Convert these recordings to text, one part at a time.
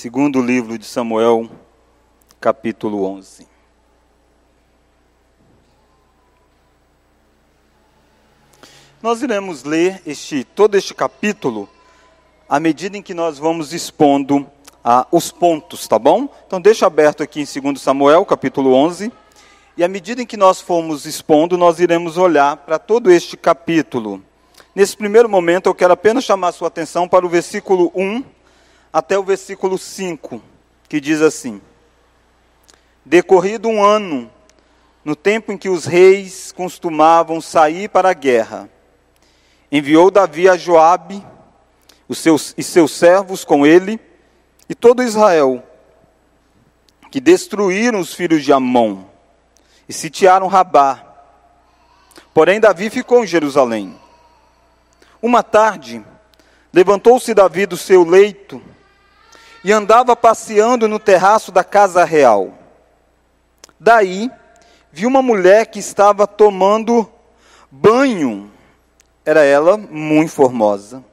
Segundo livro de Samuel, capítulo 11. Nós iremos ler este, todo este capítulo à medida em que nós vamos expondo ah, os pontos, tá bom? Então deixa aberto aqui em 2 Samuel, capítulo 11, e à medida em que nós formos expondo, nós iremos olhar para todo este capítulo. Nesse primeiro momento, eu quero apenas chamar a sua atenção para o versículo 1 até o versículo 5, que diz assim: Decorrido um ano, no tempo em que os reis costumavam sair para a guerra, enviou Davi a Joabe os seus, e seus servos com ele e todo Israel, que destruíram os filhos de Amon e sitiaram Rabá. Porém, Davi ficou em Jerusalém. Uma tarde, levantou-se Davi do seu leito e andava passeando no terraço da casa real. Daí, viu uma mulher que estava tomando banho. Era ela muito formosa.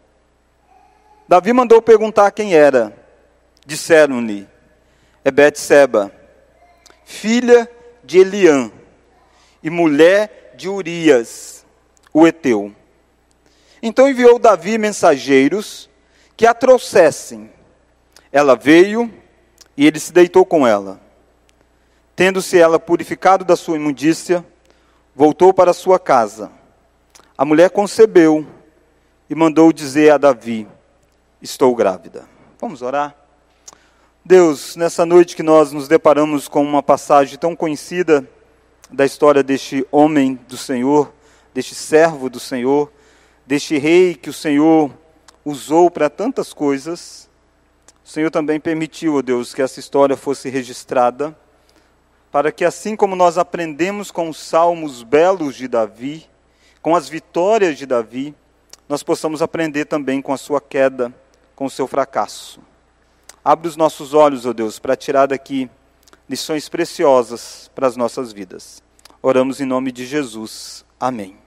Davi mandou perguntar quem era. Disseram-lhe: É Betseba, filha de Eliã e mulher de Urias, o heteu. Então enviou Davi mensageiros que a trouxessem. Ela veio e ele se deitou com ela. Tendo-se ela purificado da sua imundícia, voltou para sua casa. A mulher concebeu e mandou dizer a Davi: Estou grávida. Vamos orar? Deus, nessa noite que nós nos deparamos com uma passagem tão conhecida da história deste homem do Senhor, deste servo do Senhor, deste rei que o Senhor usou para tantas coisas, o Senhor também permitiu, ó Deus, que essa história fosse registrada, para que assim como nós aprendemos com os salmos belos de Davi, com as vitórias de Davi, nós possamos aprender também com a sua queda, com o seu fracasso. Abre os nossos olhos, ó Deus, para tirar daqui lições preciosas para as nossas vidas. Oramos em nome de Jesus. Amém.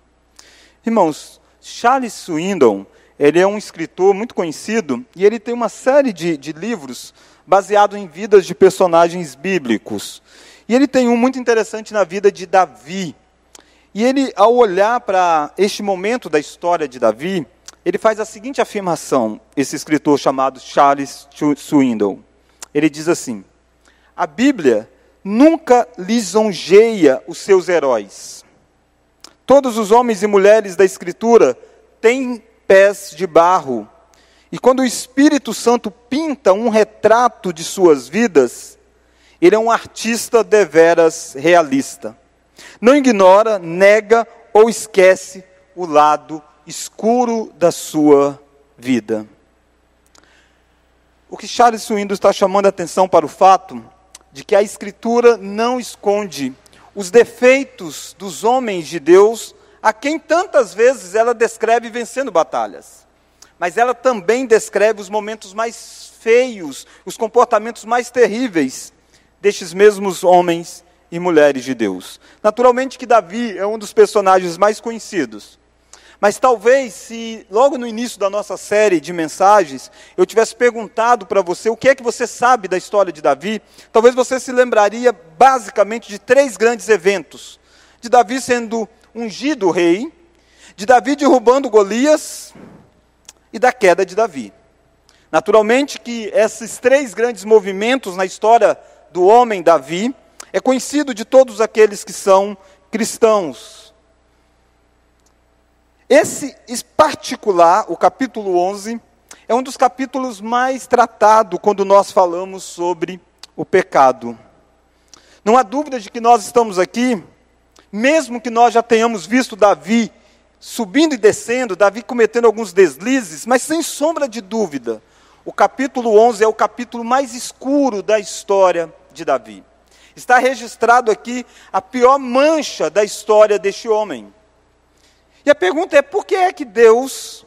Irmãos, Charles Swindon ele é um escritor muito conhecido e ele tem uma série de, de livros baseados em vidas de personagens bíblicos. E ele tem um muito interessante na vida de Davi. E ele, ao olhar para este momento da história de Davi, ele faz a seguinte afirmação, esse escritor chamado Charles Swindoll. Ele diz assim: A Bíblia nunca lisonjeia os seus heróis. Todos os homens e mulheres da Escritura têm pés de barro. E quando o Espírito Santo pinta um retrato de suas vidas, ele é um artista deveras realista. Não ignora, nega ou esquece o lado escuro da sua vida. O que Charles Swindoll está chamando a atenção para o fato de que a Escritura não esconde os defeitos dos homens de Deus a quem tantas vezes ela descreve vencendo batalhas. Mas ela também descreve os momentos mais feios, os comportamentos mais terríveis destes mesmos homens e mulheres de Deus. Naturalmente que Davi é um dos personagens mais conhecidos. Mas talvez se logo no início da nossa série de mensagens eu tivesse perguntado para você o que é que você sabe da história de Davi, talvez você se lembraria basicamente de três grandes eventos. De Davi sendo ungido rei, de Davi derrubando Golias e da queda de Davi. Naturalmente que esses três grandes movimentos na história do homem Davi é conhecido de todos aqueles que são cristãos. Esse particular, o capítulo 11, é um dos capítulos mais tratados quando nós falamos sobre o pecado. Não há dúvida de que nós estamos aqui mesmo que nós já tenhamos visto Davi subindo e descendo, Davi cometendo alguns deslizes, mas sem sombra de dúvida, o capítulo 11 é o capítulo mais escuro da história de Davi. Está registrado aqui a pior mancha da história deste homem. E a pergunta é: por que é que Deus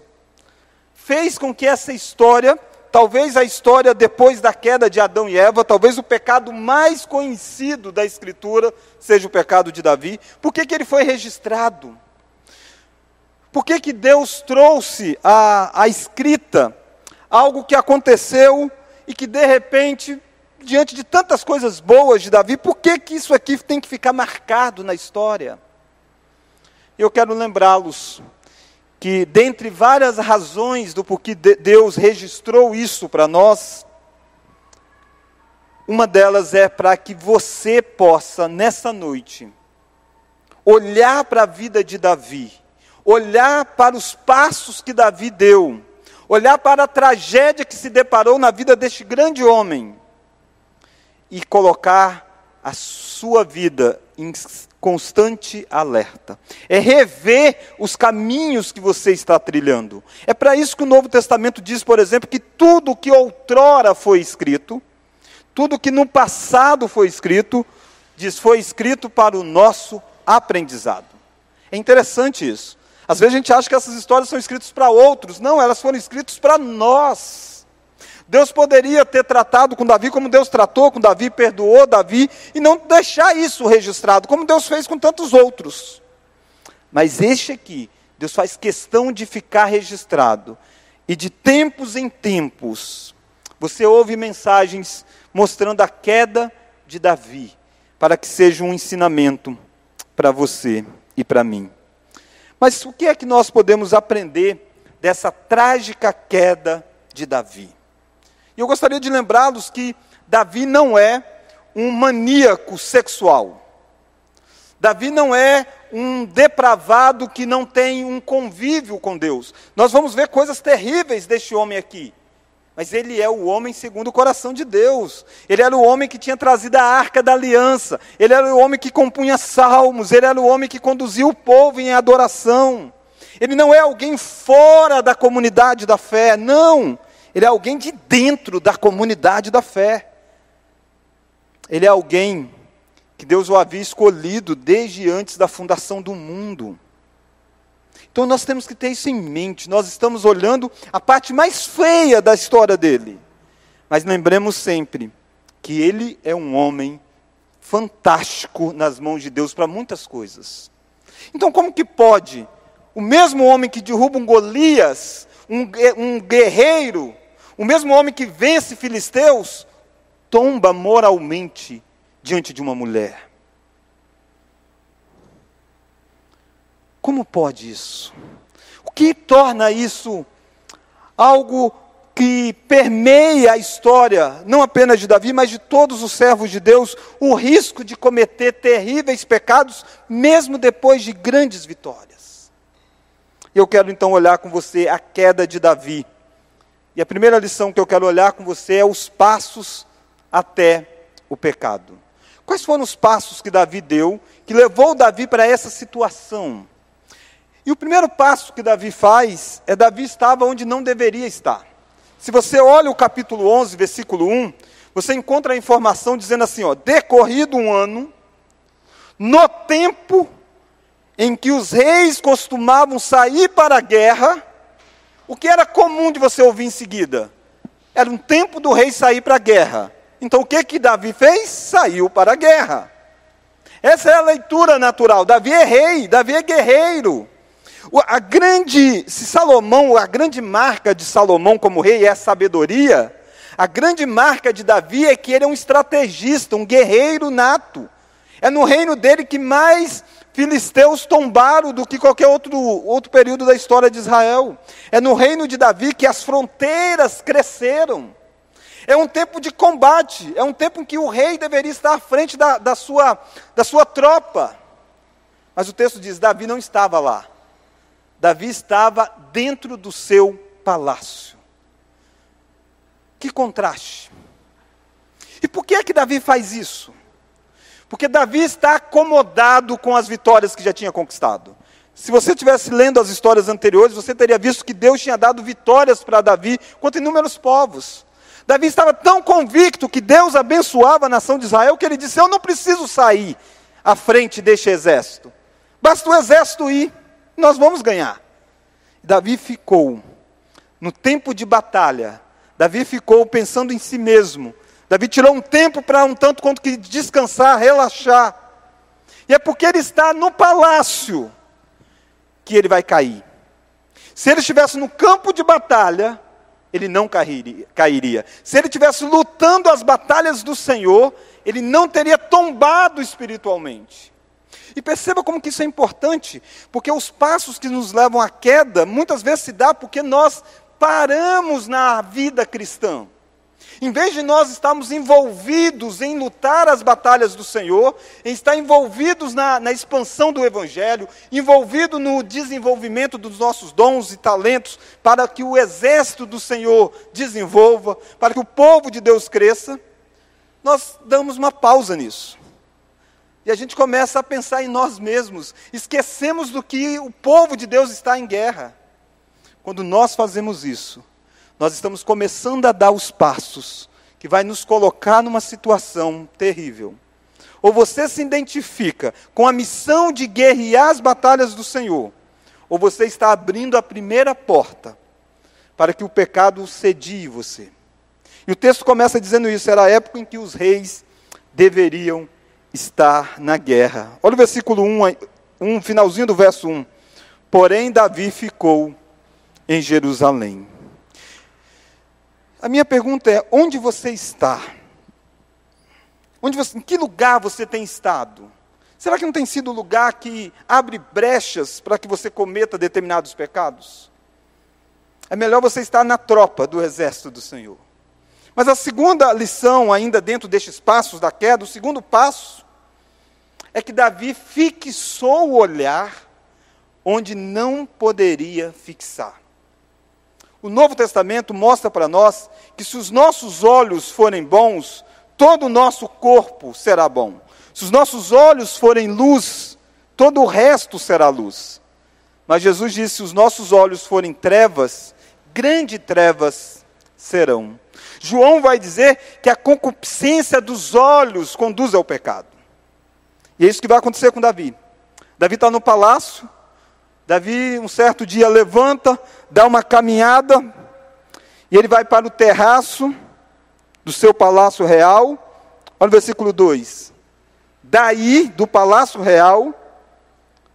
fez com que essa história talvez a história depois da queda de Adão e Eva, talvez o pecado mais conhecido da Escritura seja o pecado de Davi. Por que, que ele foi registrado? Por que, que Deus trouxe a escrita algo que aconteceu e que de repente, diante de tantas coisas boas de Davi, por que, que isso aqui tem que ficar marcado na história? Eu quero lembrá-los que, dentre várias razões do porquê Deus registrou isso para nós, uma delas é para que você possa, nessa noite, olhar para a vida de Davi, olhar para os passos que Davi deu, olhar para a tragédia que se deparou na vida deste grande homem e colocar a sua vida em constante alerta. É rever os caminhos que você está trilhando. É para isso que o Novo Testamento diz, por exemplo, que tudo que outrora foi escrito, tudo que no passado foi escrito, diz foi escrito para o nosso aprendizado. É interessante isso. Às vezes a gente acha que essas histórias são escritas para outros. Não, elas foram escritas para nós. Deus poderia ter tratado com Davi como Deus tratou com Davi, perdoou Davi, e não deixar isso registrado, como Deus fez com tantos outros. Mas este aqui, Deus faz questão de ficar registrado. E de tempos em tempos, você ouve mensagens mostrando a queda de Davi, para que seja um ensinamento para você e para mim. Mas o que é que nós podemos aprender dessa trágica queda de Davi? E eu gostaria de lembrá-los que Davi não é um maníaco sexual. Davi não é um depravado que não tem um convívio com Deus. Nós vamos ver coisas terríveis deste homem aqui. Mas ele é o homem segundo o coração de Deus. Ele era o homem que tinha trazido a arca da aliança. Ele era o homem que compunha salmos. Ele era o homem que conduzia o povo em adoração. Ele não é alguém fora da comunidade da fé. Não. Ele é alguém de dentro da comunidade da fé. Ele é alguém que Deus o havia escolhido desde antes da fundação do mundo. Então nós temos que ter isso em mente. Nós estamos olhando a parte mais feia da história dele. Mas lembremos sempre que ele é um homem fantástico nas mãos de Deus para muitas coisas. Então, como que pode o mesmo homem que derruba um Golias, um, um guerreiro, o mesmo homem que vence filisteus, tomba moralmente diante de uma mulher? Como pode isso? O que torna isso algo que permeia a história, não apenas de Davi, mas de todos os servos de Deus, o risco de cometer terríveis pecados, mesmo depois de grandes vitórias. Eu quero então olhar com você a queda de Davi. E a primeira lição que eu quero olhar com você é os passos até o pecado. Quais foram os passos que Davi deu, que levou Davi para essa situação? E o primeiro passo que Davi faz é Davi estava onde não deveria estar. Se você olha o capítulo 11, versículo 1, você encontra a informação dizendo assim, ó, decorrido um ano, no tempo em que os reis costumavam sair para a guerra, o que era comum de você ouvir em seguida? Era um tempo do rei sair para a guerra. Então o que que Davi fez? Saiu para a guerra. Essa é a leitura natural. Davi é rei, Davi é guerreiro. A grande, se Salomão, a grande marca de Salomão como rei é a sabedoria, a grande marca de Davi é que ele é um estrategista, um guerreiro nato. É no reino dele que mais filisteus tombaram do que qualquer outro, outro período da história de Israel. É no reino de Davi que as fronteiras cresceram. É um tempo de combate, é um tempo em que o rei deveria estar à frente da, da, sua, da sua tropa. Mas o texto diz: Davi não estava lá. Davi estava dentro do seu palácio. Que contraste. E por que é que Davi faz isso? Porque Davi está acomodado com as vitórias que já tinha conquistado. Se você tivesse lendo as histórias anteriores, você teria visto que Deus tinha dado vitórias para Davi contra inúmeros povos. Davi estava tão convicto que Deus abençoava a nação de Israel que ele disse: Eu não preciso sair à frente deste exército. Basta o exército ir nós vamos ganhar. Davi ficou no tempo de batalha. Davi ficou pensando em si mesmo. Davi tirou um tempo para um tanto quanto que descansar, relaxar. E é porque ele está no palácio que ele vai cair. Se ele estivesse no campo de batalha, ele não cairia. Se ele tivesse lutando as batalhas do Senhor, ele não teria tombado espiritualmente. E perceba como que isso é importante, porque os passos que nos levam à queda, muitas vezes se dá porque nós paramos na vida cristã. Em vez de nós estarmos envolvidos em lutar as batalhas do Senhor, em estar envolvidos na, na expansão do Evangelho, envolvido no desenvolvimento dos nossos dons e talentos, para que o exército do Senhor desenvolva, para que o povo de Deus cresça, nós damos uma pausa nisso. E a gente começa a pensar em nós mesmos, esquecemos do que o povo de Deus está em guerra. Quando nós fazemos isso, nós estamos começando a dar os passos que vai nos colocar numa situação terrível. Ou você se identifica com a missão de guerrear as batalhas do Senhor, ou você está abrindo a primeira porta para que o pecado sedie você. E o texto começa dizendo isso: era a época em que os reis deveriam estar na guerra. Olha o versículo 1, um finalzinho do verso 1. Porém, Davi ficou em Jerusalém. A minha pergunta é: onde você está? Onde você, em que lugar você tem estado? Será que não tem sido o lugar que abre brechas para que você cometa determinados pecados? É melhor você estar na tropa do exército do Senhor. Mas a segunda lição, ainda dentro destes passos da queda, o segundo passo, é que Davi fixou o olhar onde não poderia fixar. O Novo Testamento mostra para nós que se os nossos olhos forem bons, todo o nosso corpo será bom. Se os nossos olhos forem luz, todo o resto será luz. Mas Jesus disse: se os nossos olhos forem trevas, grandes trevas serão. João vai dizer que a concupiscência dos olhos conduz ao pecado. E é isso que vai acontecer com Davi. Davi está no palácio, Davi, um certo dia, levanta, dá uma caminhada, e ele vai para o terraço do seu palácio real. Olha o versículo 2. Daí, do palácio real,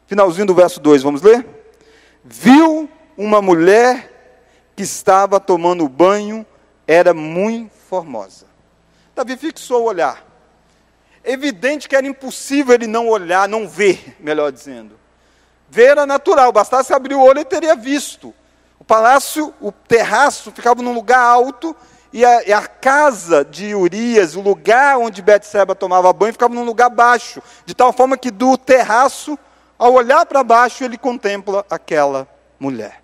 finalzinho do verso 2, vamos ler? Viu uma mulher que estava tomando banho, era muito formosa. Davi fixou o olhar. Evidente que era impossível ele não olhar, não ver, melhor dizendo. Ver era natural, bastasse abrir o olho e teria visto. O palácio, o terraço, ficava num lugar alto e a, e a, casa de Urias, o lugar onde Betseba tomava banho, ficava num lugar baixo, de tal forma que do terraço, ao olhar para baixo, ele contempla aquela mulher.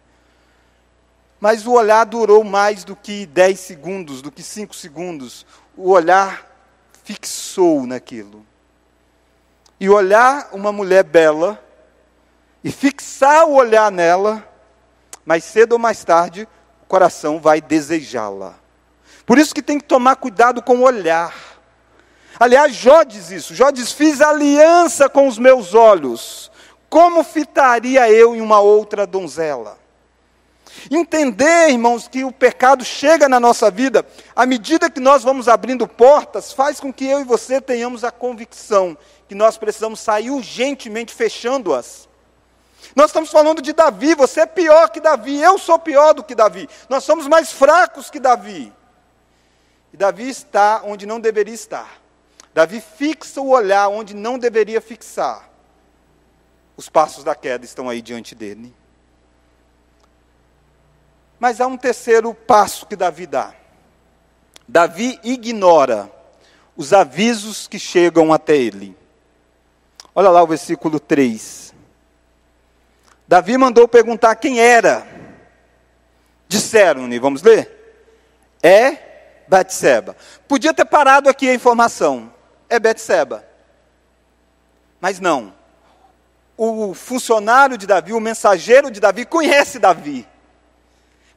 Mas o olhar durou mais do que 10 segundos, do que 5 segundos. O olhar fixou naquilo. E olhar uma mulher bela e fixar o olhar nela, mais cedo ou mais tarde, o coração vai desejá-la. Por isso que tem que tomar cuidado com o olhar. Aliás, Jó diz isso. Jó diz: Fiz aliança com os meus olhos. Como fitaria eu em uma outra donzela? Entender, irmãos, que o pecado chega na nossa vida, à medida que nós vamos abrindo portas, faz com que eu e você tenhamos a convicção que nós precisamos sair urgentemente fechando-as. Nós estamos falando de Davi, você é pior que Davi, eu sou pior do que Davi, nós somos mais fracos que Davi. E Davi está onde não deveria estar. Davi fixa o olhar onde não deveria fixar. Os passos da queda estão aí diante dele. Mas há um terceiro passo que Davi dá. Davi ignora os avisos que chegam até ele. Olha lá o versículo 3. Davi mandou perguntar quem era. Disseram-lhe, vamos ler? É Betseba. Podia ter parado aqui a informação. É Betseba. Mas não. O funcionário de Davi, o mensageiro de Davi, conhece Davi.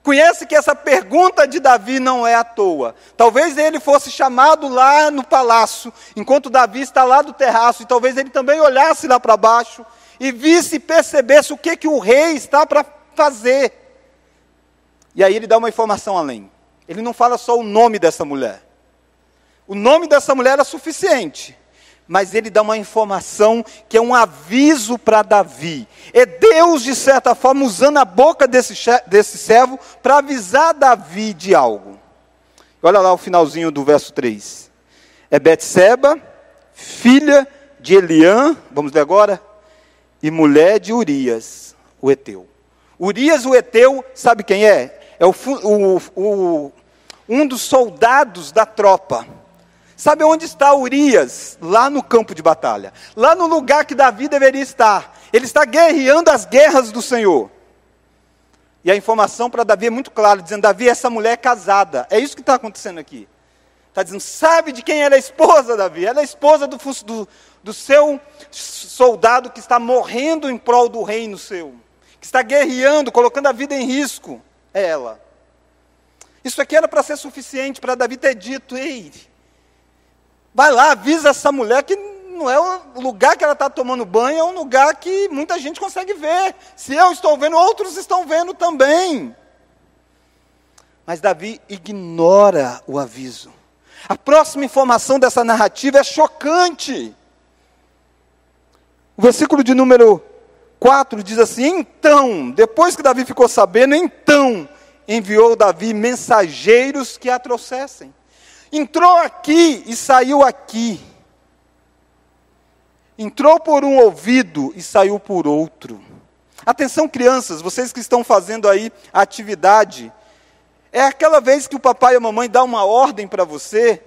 Conhece que essa pergunta de Davi não é à toa. Talvez ele fosse chamado lá no palácio, enquanto Davi está lá do terraço, e talvez ele também olhasse lá para baixo e visse e percebesse o que, que o rei está para fazer. E aí ele dá uma informação além. Ele não fala só o nome dessa mulher. O nome dessa mulher era suficiente. mas ele dá uma informação que é um aviso para Davi. É Deus, de certa forma, usando a boca desse, desse servo para avisar Davi de algo. Olha lá o finalzinho do verso 3. É Betseba, filha de Eliã, vamos ler agora, e mulher de Urias, o Eteu. Urias, o Eteu, sabe quem é? É o, o, o, um dos soldados da tropa Sabe onde está Urias? Lá no campo de batalha. Lá no lugar que Davi deveria estar. Ele está guerreando as guerras do Senhor. E a informação para Davi é muito clara, dizendo: Davi, essa mulher é casada. É isso que está acontecendo aqui. Está dizendo: sabe de quem ela é esposa, Davi? Ela é esposa do, do, do seu soldado que está morrendo em prol do reino seu, que está guerreando, colocando a vida em risco. É ela. Isso aqui era para ser suficiente para Davi ter dito: ei, Vai lá, avisa essa mulher que não é o lugar que ela está tomando banho, é um lugar que muita gente consegue ver. Se eu estou vendo, outros estão vendo também. Mas Davi ignora o aviso. A próxima informação dessa narrativa é chocante. O versículo de número 4 diz assim: Então, depois que Davi ficou sabendo, então enviou Davi mensageiros que a trouxessem. Entrou aqui e saiu aqui. Entrou por um ouvido e saiu por outro. Atenção, crianças, vocês que estão fazendo aí a atividade. É aquela vez que o papai e a mamãe dão uma ordem para você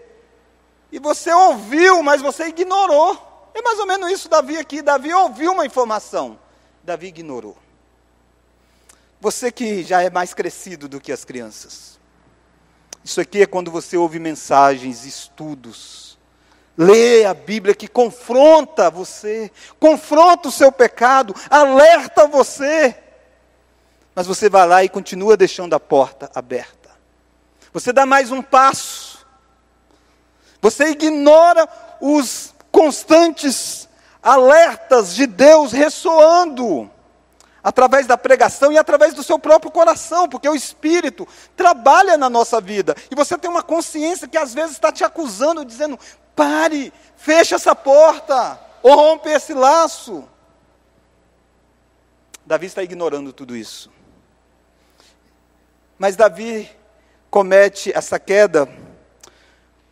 e você ouviu, mas você ignorou. É mais ou menos isso Davi aqui. Davi ouviu uma informação, Davi ignorou. Você que já é mais crescido do que as crianças. Isso aqui é quando você ouve mensagens, estudos. Lê a Bíblia que confronta você, confronta o seu pecado, alerta você. Mas você vai lá e continua deixando a porta aberta. Você dá mais um passo. Você ignora os constantes alertas de Deus ressoando através da pregação e através do seu próprio coração, porque o Espírito trabalha na nossa vida. E você tem uma consciência que às vezes está te acusando, dizendo: pare, feche essa porta, ou rompe esse laço. Davi está ignorando tudo isso. Mas Davi comete essa queda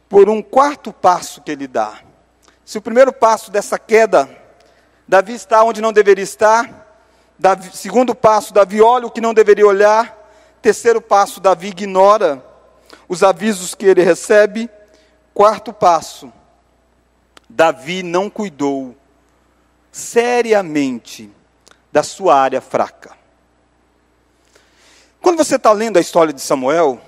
por um quarto passo que ele dá. Se o primeiro passo dessa queda, Davi está onde não deveria estar, Davi, segundo passo, Davi olha o que não deveria olhar. Terceiro passo, Davi ignora os avisos que ele recebe. Quarto passo, Davi não cuidou seriamente da sua área fraca. Quando você está lendo a história de Samuel,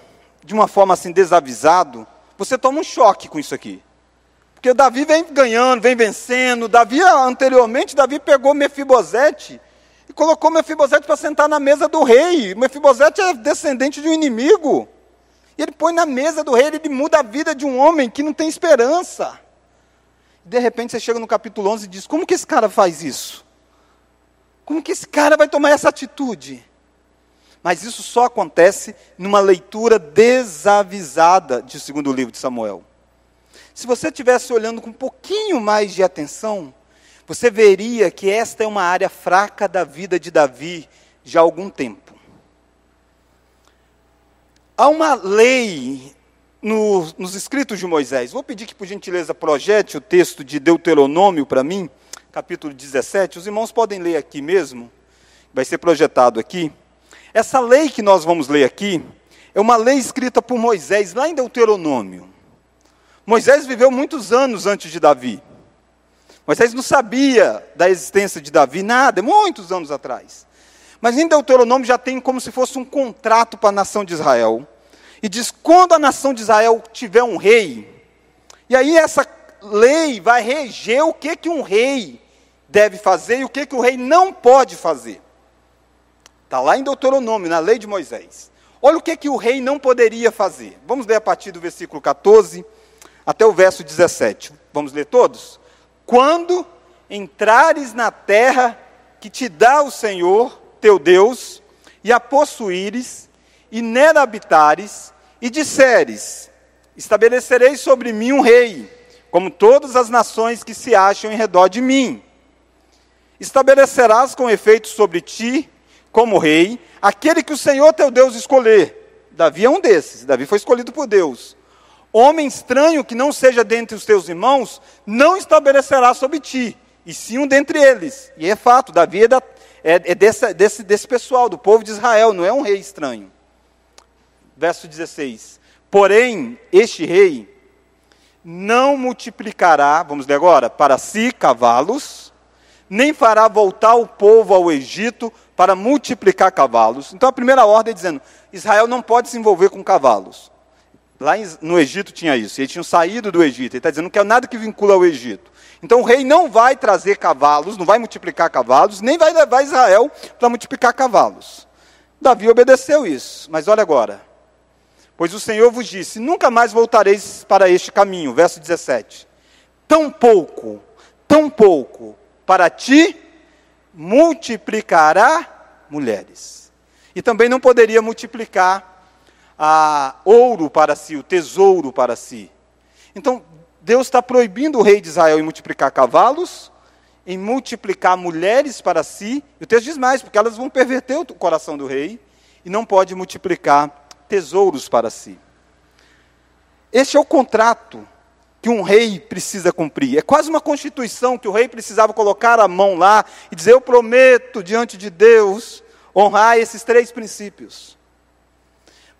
de uma forma assim desavisado, você toma um choque com isso aqui. Porque Davi vem ganhando, vem vencendo. Davi, anteriormente, Davi pegou Mefibosete e colocou Mefibosete para sentar na mesa do rei. Mefibosete é descendente de um inimigo. E ele põe na mesa do rei, ele muda a vida de um homem que não tem esperança. De repente você chega no capítulo 11 e diz: Como que esse cara faz isso? Como que esse cara vai tomar essa atitude? Mas isso só acontece numa leitura desavisada de segundo livro de Samuel. Se você estivesse olhando com um pouquinho mais de atenção, você veria que esta é uma área fraca da vida de Davi já há algum tempo. Há uma lei no, nos escritos de Moisés. Vou pedir que, por gentileza, projete o texto de Deuteronômio para mim, capítulo 17. Os irmãos podem ler aqui mesmo, vai ser projetado aqui. Essa lei que nós vamos ler aqui é uma lei escrita por Moisés, lá em Deuteronômio. Moisés viveu muitos anos antes de Davi. Moisés não sabia da existência de Davi, nada, muitos anos atrás. Mas em Deuteronômio já tem como se fosse um contrato para a nação de Israel. E diz: quando a nação de Israel tiver um rei, e aí essa lei vai reger o que, que um rei deve fazer e o que, que o rei não pode fazer. Está lá em Deuteronômio, na lei de Moisés. Olha o que, que o rei não poderia fazer. Vamos ler a partir do versículo 14 até o verso 17. Vamos ler todos? quando entrares na terra que te dá o Senhor, teu Deus, e a possuíres, e nela habitares, e disseres: Estabelecerei sobre mim um rei, como todas as nações que se acham em redor de mim. Estabelecerás com efeito sobre ti, como rei, aquele que o Senhor teu Deus escolher. Davi é um desses, Davi foi escolhido por Deus. Homem estranho que não seja dentre os teus irmãos, não estabelecerá sobre ti, e sim um dentre eles. E é fato, Davi é, da, é, é desse, desse, desse pessoal, do povo de Israel, não é um rei estranho. Verso 16: Porém, este rei não multiplicará, vamos ler agora, para si cavalos, nem fará voltar o povo ao Egito para multiplicar cavalos. Então a primeira ordem é dizendo: Israel não pode se envolver com cavalos. Lá no Egito tinha isso. Eles tinham saído do Egito. Ele está dizendo: não quer nada que vincula ao Egito. Então o rei não vai trazer cavalos, não vai multiplicar cavalos, nem vai levar Israel para multiplicar cavalos. Davi obedeceu isso. Mas olha agora. Pois o Senhor vos disse: nunca mais voltareis para este caminho. Verso 17. Tão pouco, tão pouco, para ti multiplicará mulheres. E também não poderia multiplicar a ouro para si, o tesouro para si. Então, Deus está proibindo o rei de Israel em multiplicar cavalos, em multiplicar mulheres para si. E o texto diz mais, porque elas vão perverter o coração do rei, e não pode multiplicar tesouros para si. Este é o contrato que um rei precisa cumprir. É quase uma constituição que o rei precisava colocar a mão lá e dizer: Eu prometo diante de Deus honrar esses três princípios.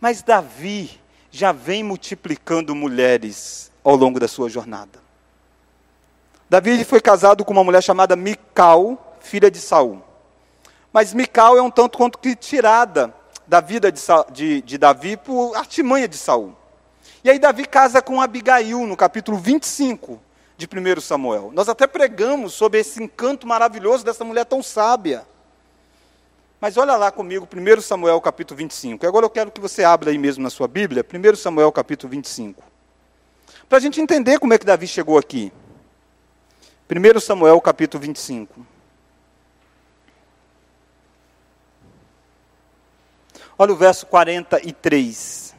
Mas Davi já vem multiplicando mulheres ao longo da sua jornada. Davi foi casado com uma mulher chamada Mical, filha de Saul. Mas Mical é um tanto quanto que tirada da vida de, de, de Davi por artimanha de Saul. E aí Davi casa com Abigail no capítulo 25 de 1 Samuel. Nós até pregamos sobre esse encanto maravilhoso dessa mulher tão sábia. Mas olha lá comigo, 1 Samuel capítulo 25. E agora eu quero que você abra aí mesmo na sua Bíblia, 1 Samuel capítulo 25. Para a gente entender como é que Davi chegou aqui. 1 Samuel capítulo 25. Olha o verso 43.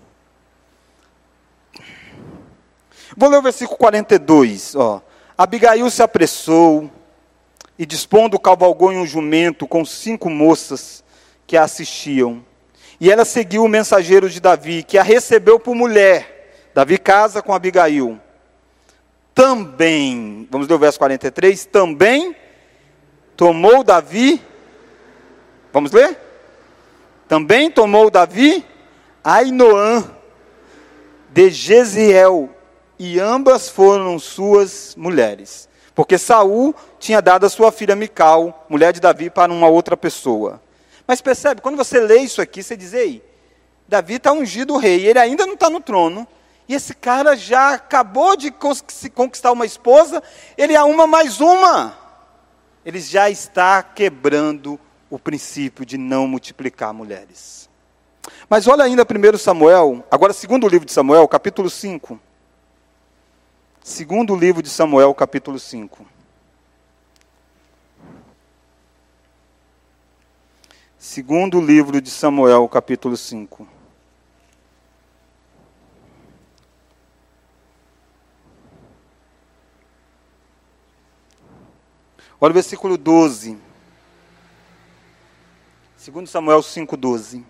Vou ler o versículo 42. Ó. Abigail se apressou e dispondo cavalgou em um jumento com cinco moças que a assistiam. E ela seguiu o mensageiro de Davi, que a recebeu por mulher. Davi casa com Abigail. Também, vamos ler o verso 43, também tomou Davi, vamos ler? Também tomou Davi Ainoã de Jeziel, e ambas foram suas mulheres. Porque Saul tinha dado a sua filha Mical, mulher de Davi, para uma outra pessoa. Mas percebe, quando você lê isso aqui, você diz, ei, Davi está ungido rei, ele ainda não está no trono, e esse cara já acabou de conquistar uma esposa, ele é uma mais uma. Ele já está quebrando o princípio de não multiplicar mulheres. Mas olha ainda 1 Samuel, agora segundo livro de Samuel, capítulo 5. Segundo livro de Samuel, capítulo 5. Segundo livro de Samuel, capítulo 5. Olha o versículo 12. Segundo Samuel 5,12.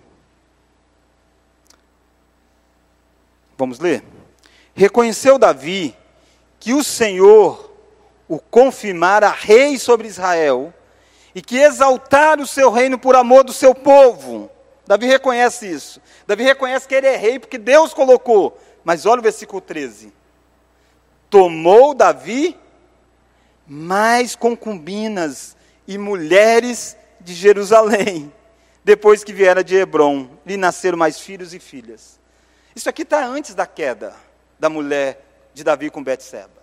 Vamos ler? Reconheceu Davi que o Senhor o confirmara rei sobre Israel e que exaltara o seu reino por amor do seu povo. Davi reconhece isso. Davi reconhece que ele é rei porque Deus colocou. Mas olha o versículo 13. Tomou Davi mais concubinas e mulheres de Jerusalém, depois que viera de Hebron, lhe nasceram mais filhos e filhas. Isso aqui está antes da queda da mulher de Davi com Betseba.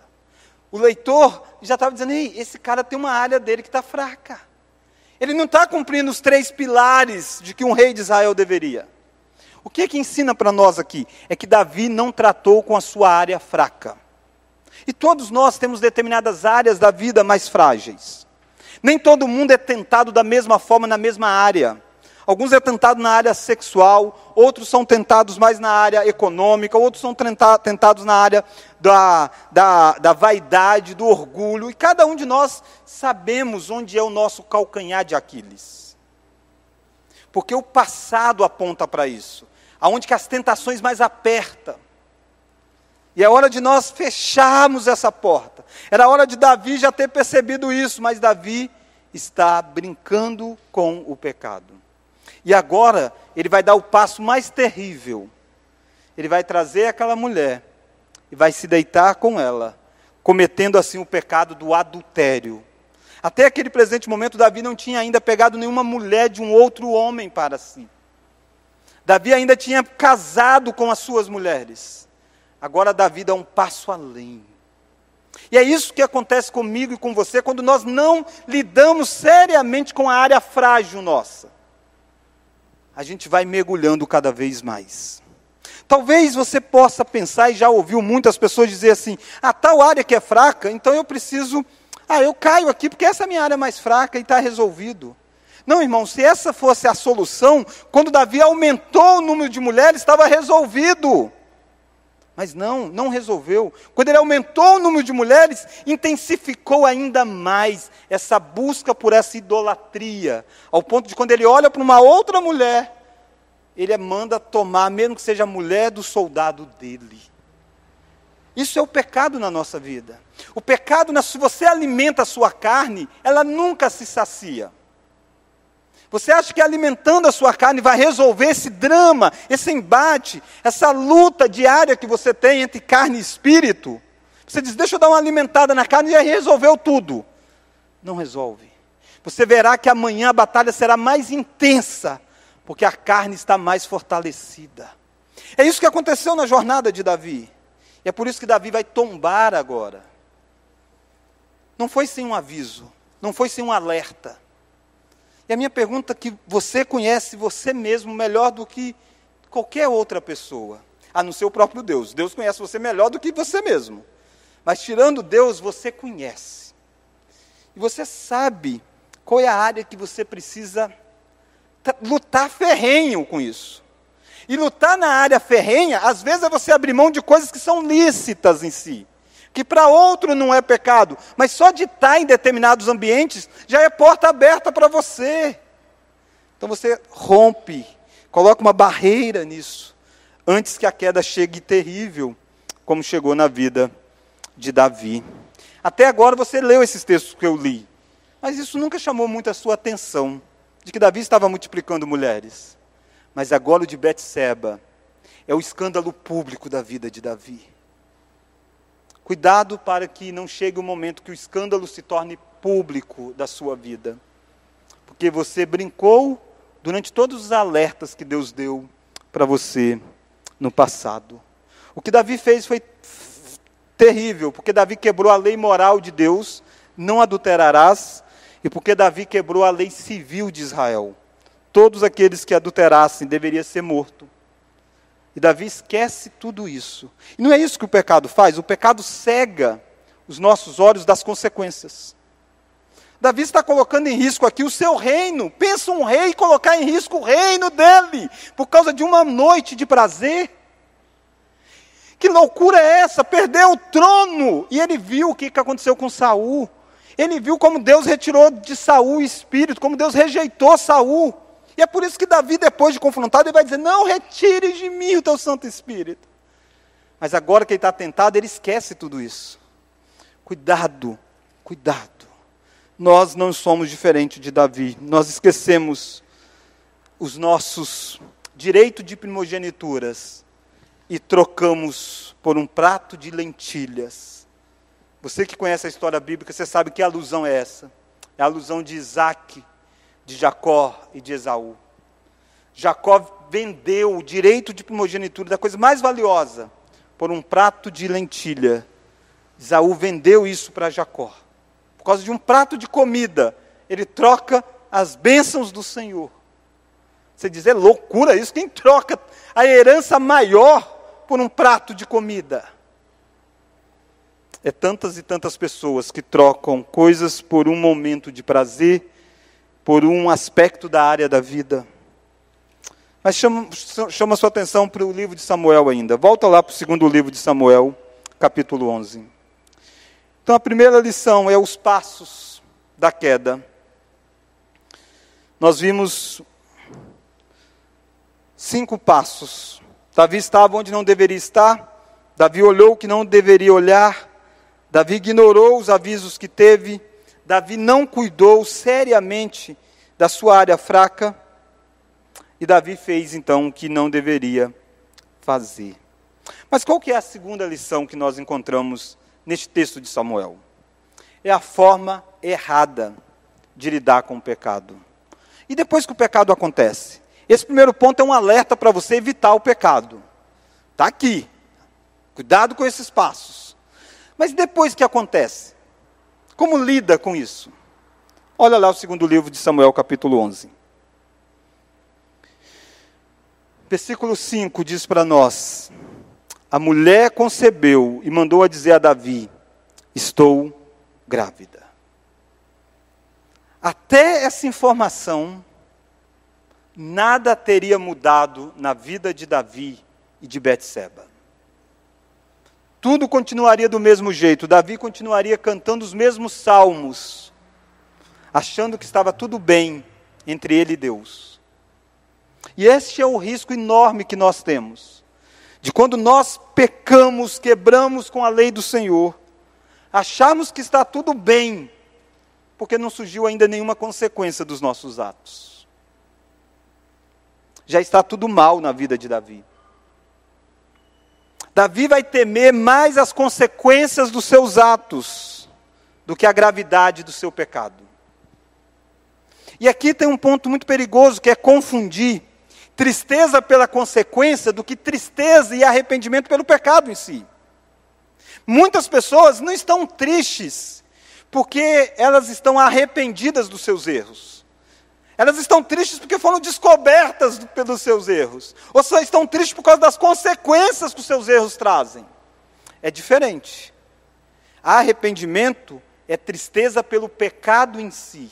O leitor já estava dizendo, Ei, esse cara tem uma área dele que está fraca. Ele não está cumprindo os três pilares de que um rei de Israel deveria. O que é que ensina para nós aqui? É que Davi não tratou com a sua área fraca. E todos nós temos determinadas áreas da vida mais frágeis. Nem todo mundo é tentado da mesma forma na mesma área. Alguns é tentado na área sexual, outros são tentados mais na área econômica, outros são tentados na área da, da, da vaidade, do orgulho. E cada um de nós sabemos onde é o nosso calcanhar de Aquiles. Porque o passado aponta para isso. Aonde que as tentações mais apertam. E é hora de nós fecharmos essa porta. Era hora de Davi já ter percebido isso, mas Davi está brincando com o pecado. E agora ele vai dar o passo mais terrível. Ele vai trazer aquela mulher e vai se deitar com ela, cometendo assim o pecado do adultério. Até aquele presente momento, Davi não tinha ainda pegado nenhuma mulher de um outro homem para si. Davi ainda tinha casado com as suas mulheres. Agora Davi dá um passo além. E é isso que acontece comigo e com você quando nós não lidamos seriamente com a área frágil nossa. A gente vai mergulhando cada vez mais. Talvez você possa pensar, e já ouviu muitas pessoas dizer assim: ah, tal área que é fraca, então eu preciso. Ah, eu caio aqui porque essa é a minha área mais fraca e está resolvido. Não, irmão, se essa fosse a solução, quando Davi aumentou o número de mulheres, estava resolvido. Mas não, não resolveu. Quando ele aumentou o número de mulheres, intensificou ainda mais essa busca por essa idolatria, ao ponto de quando ele olha para uma outra mulher, ele manda tomar, mesmo que seja a mulher do soldado dele. Isso é o pecado na nossa vida. O pecado, se você alimenta a sua carne, ela nunca se sacia. Você acha que alimentando a sua carne vai resolver esse drama, esse embate, essa luta diária que você tem entre carne e espírito? Você diz, deixa eu dar uma alimentada na carne e já resolveu tudo. Não resolve. Você verá que amanhã a batalha será mais intensa, porque a carne está mais fortalecida. É isso que aconteceu na jornada de Davi. E é por isso que Davi vai tombar agora. Não foi sem um aviso, não foi sem um alerta. E a minha pergunta é que você conhece você mesmo melhor do que qualquer outra pessoa, a não ser o próprio Deus. Deus conhece você melhor do que você mesmo. Mas tirando Deus, você conhece. E você sabe qual é a área que você precisa lutar ferrenho com isso. E lutar na área ferrenha, às vezes é você abrir mão de coisas que são lícitas em si que para outro não é pecado, mas só de estar em determinados ambientes já é porta aberta para você. Então você rompe, coloca uma barreira nisso, antes que a queda chegue terrível, como chegou na vida de Davi. Até agora você leu esses textos que eu li, mas isso nunca chamou muito a sua atenção, de que Davi estava multiplicando mulheres. Mas agora o de Betseba é o escândalo público da vida de Davi. Cuidado para que não chegue o momento que o escândalo se torne público da sua vida. Porque você brincou durante todos os alertas que Deus deu para você no passado. O que Davi fez foi terrível, porque Davi quebrou a lei moral de Deus, não adulterarás, e porque Davi quebrou a lei civil de Israel. Todos aqueles que adulterassem deveriam ser mortos. E Davi esquece tudo isso. E não é isso que o pecado faz, o pecado cega os nossos olhos das consequências. Davi está colocando em risco aqui o seu reino. Pensa um rei colocar em risco o reino dele por causa de uma noite de prazer. Que loucura é essa? Perdeu o trono. E ele viu o que aconteceu com Saul. Ele viu como Deus retirou de Saul o espírito, como Deus rejeitou Saul. E é por isso que Davi, depois de confrontado, ele vai dizer: Não retires de mim o teu Santo Espírito. Mas agora que ele está tentado, ele esquece tudo isso. Cuidado, cuidado. Nós não somos diferentes de Davi. Nós esquecemos os nossos direitos de primogenituras e trocamos por um prato de lentilhas. Você que conhece a história bíblica, você sabe que alusão é essa. É a alusão de Isaac de Jacó e de Esaú. Jacó vendeu o direito de primogenitura da coisa mais valiosa por um prato de lentilha. Esaú vendeu isso para Jacó. Por causa de um prato de comida, ele troca as bênçãos do Senhor. Você diz, é loucura isso? Quem troca a herança maior por um prato de comida? É tantas e tantas pessoas que trocam coisas por um momento de prazer por um aspecto da área da vida. Mas chama, chama sua atenção para o livro de Samuel ainda. Volta lá para o segundo livro de Samuel, capítulo 11. Então a primeira lição é os passos da queda. Nós vimos cinco passos. Davi estava onde não deveria estar, Davi olhou o que não deveria olhar, Davi ignorou os avisos que teve, Davi não cuidou seriamente da sua área fraca, e Davi fez então o que não deveria fazer. Mas qual que é a segunda lição que nós encontramos neste texto de Samuel? É a forma errada de lidar com o pecado. E depois que o pecado acontece? Esse primeiro ponto é um alerta para você evitar o pecado. Está aqui. Cuidado com esses passos. Mas depois que acontece? Como lida com isso? Olha lá o segundo livro de Samuel, capítulo 11. Versículo 5 diz para nós: A mulher concebeu e mandou a dizer a Davi: Estou grávida. Até essa informação, nada teria mudado na vida de Davi e de Betseba. Tudo continuaria do mesmo jeito. Davi continuaria cantando os mesmos salmos, achando que estava tudo bem entre ele e Deus. E este é o risco enorme que nós temos. De quando nós pecamos, quebramos com a lei do Senhor, achamos que está tudo bem, porque não surgiu ainda nenhuma consequência dos nossos atos. Já está tudo mal na vida de Davi. Davi vai temer mais as consequências dos seus atos do que a gravidade do seu pecado. E aqui tem um ponto muito perigoso que é confundir tristeza pela consequência do que tristeza e arrependimento pelo pecado em si. Muitas pessoas não estão tristes porque elas estão arrependidas dos seus erros. Elas estão tristes porque foram descobertas pelos seus erros. Ou só estão tristes por causa das consequências que os seus erros trazem. É diferente. Arrependimento é tristeza pelo pecado em si.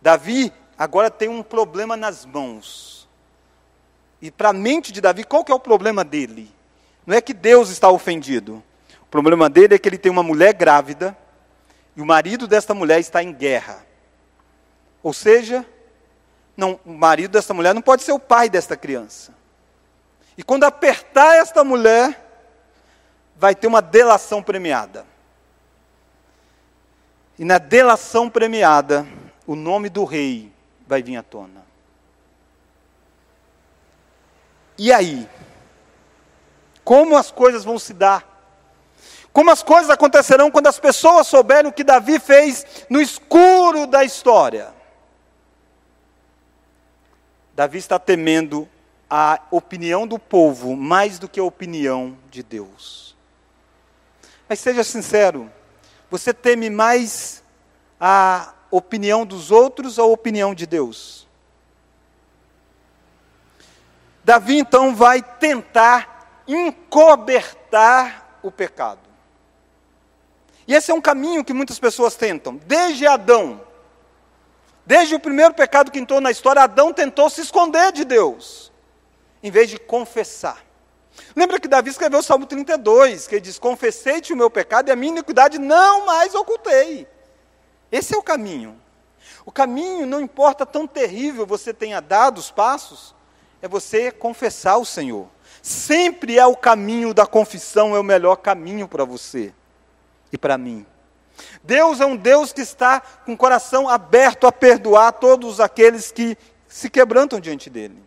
Davi agora tem um problema nas mãos. E para a mente de Davi, qual que é o problema dele? Não é que Deus está ofendido. O problema dele é que ele tem uma mulher grávida e o marido desta mulher está em guerra. Ou seja, não, o marido desta mulher não pode ser o pai desta criança. E quando apertar esta mulher, vai ter uma delação premiada. E na delação premiada, o nome do rei vai vir à tona. E aí? Como as coisas vão se dar? Como as coisas acontecerão quando as pessoas souberem o que Davi fez no escuro da história? Davi está temendo a opinião do povo mais do que a opinião de Deus. Mas seja sincero, você teme mais a opinião dos outros ou opinião de Deus? Davi então vai tentar encobertar o pecado. E esse é um caminho que muitas pessoas tentam, desde Adão. Desde o primeiro pecado que entrou na história, Adão tentou se esconder de Deus, em vez de confessar. Lembra que Davi escreveu o Salmo 32, que ele diz: Confessei-te o meu pecado e a minha iniquidade não mais ocultei. Esse é o caminho. O caminho, não importa tão terrível você tenha dado os passos, é você confessar o Senhor. Sempre é o caminho da confissão, é o melhor caminho para você e para mim. Deus é um Deus que está com o coração aberto a perdoar todos aqueles que se quebrantam diante dele.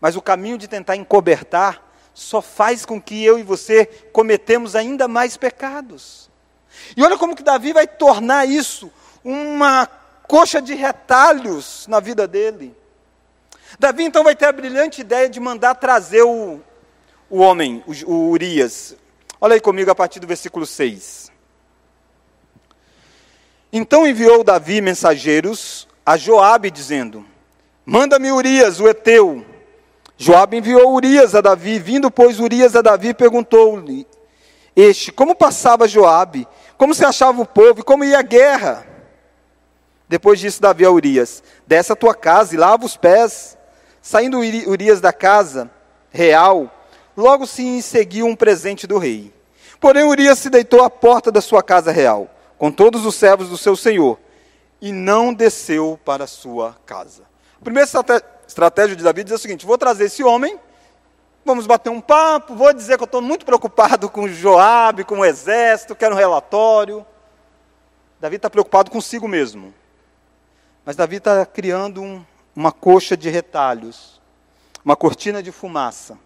Mas o caminho de tentar encobertar só faz com que eu e você cometemos ainda mais pecados. E olha como que Davi vai tornar isso uma coxa de retalhos na vida dele. Davi então vai ter a brilhante ideia de mandar trazer o, o homem, o, o Urias. Olha aí comigo a partir do versículo 6. Então enviou Davi mensageiros a Joabe dizendo: Manda-me Urias, o Eteu. Joabe enviou Urias a Davi, vindo pois Urias a Davi, perguntou-lhe: Este, como passava Joabe como se achava o povo e como ia a guerra. Depois disse Davi a Urias: Desce a tua casa e lava os pés. Saindo Urias da casa real, logo se seguiu um presente do rei. Porém, Urias se deitou à porta da sua casa real, com todos os servos do seu senhor, e não desceu para a sua casa. A primeira estratégia de Davi diz o seguinte: vou trazer esse homem, vamos bater um papo, vou dizer que eu estou muito preocupado com Joabe, com o exército, quero um relatório. Davi está preocupado consigo mesmo. Mas Davi está criando um, uma coxa de retalhos, uma cortina de fumaça.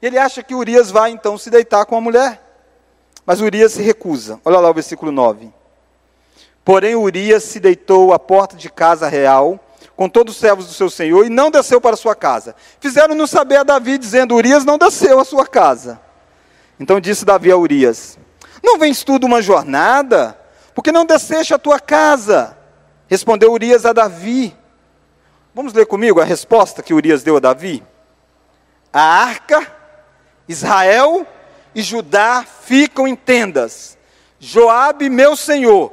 Ele acha que Urias vai então se deitar com a mulher. Mas Urias se recusa. Olha lá o versículo 9. Porém, Urias se deitou à porta de casa real, com todos os servos do seu senhor, e não desceu para sua casa. Fizeram-no saber a Davi, dizendo: Urias não desceu à sua casa. Então disse Davi a Urias: Não vens tu de uma jornada? Porque não desceste à tua casa? Respondeu Urias a Davi: Vamos ler comigo a resposta que Urias deu a Davi? A arca, Israel e Judá ficam em tendas. Joabe, meu senhor,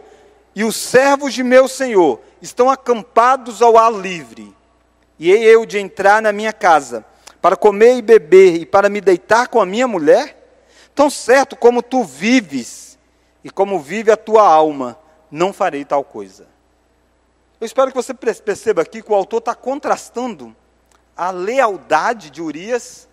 e os servos de meu senhor estão acampados ao ar livre. E hei eu de entrar na minha casa para comer e beber e para me deitar com a minha mulher? Tão certo como tu vives e como vive a tua alma, não farei tal coisa. Eu espero que você perceba aqui que o autor está contrastando a lealdade de Urias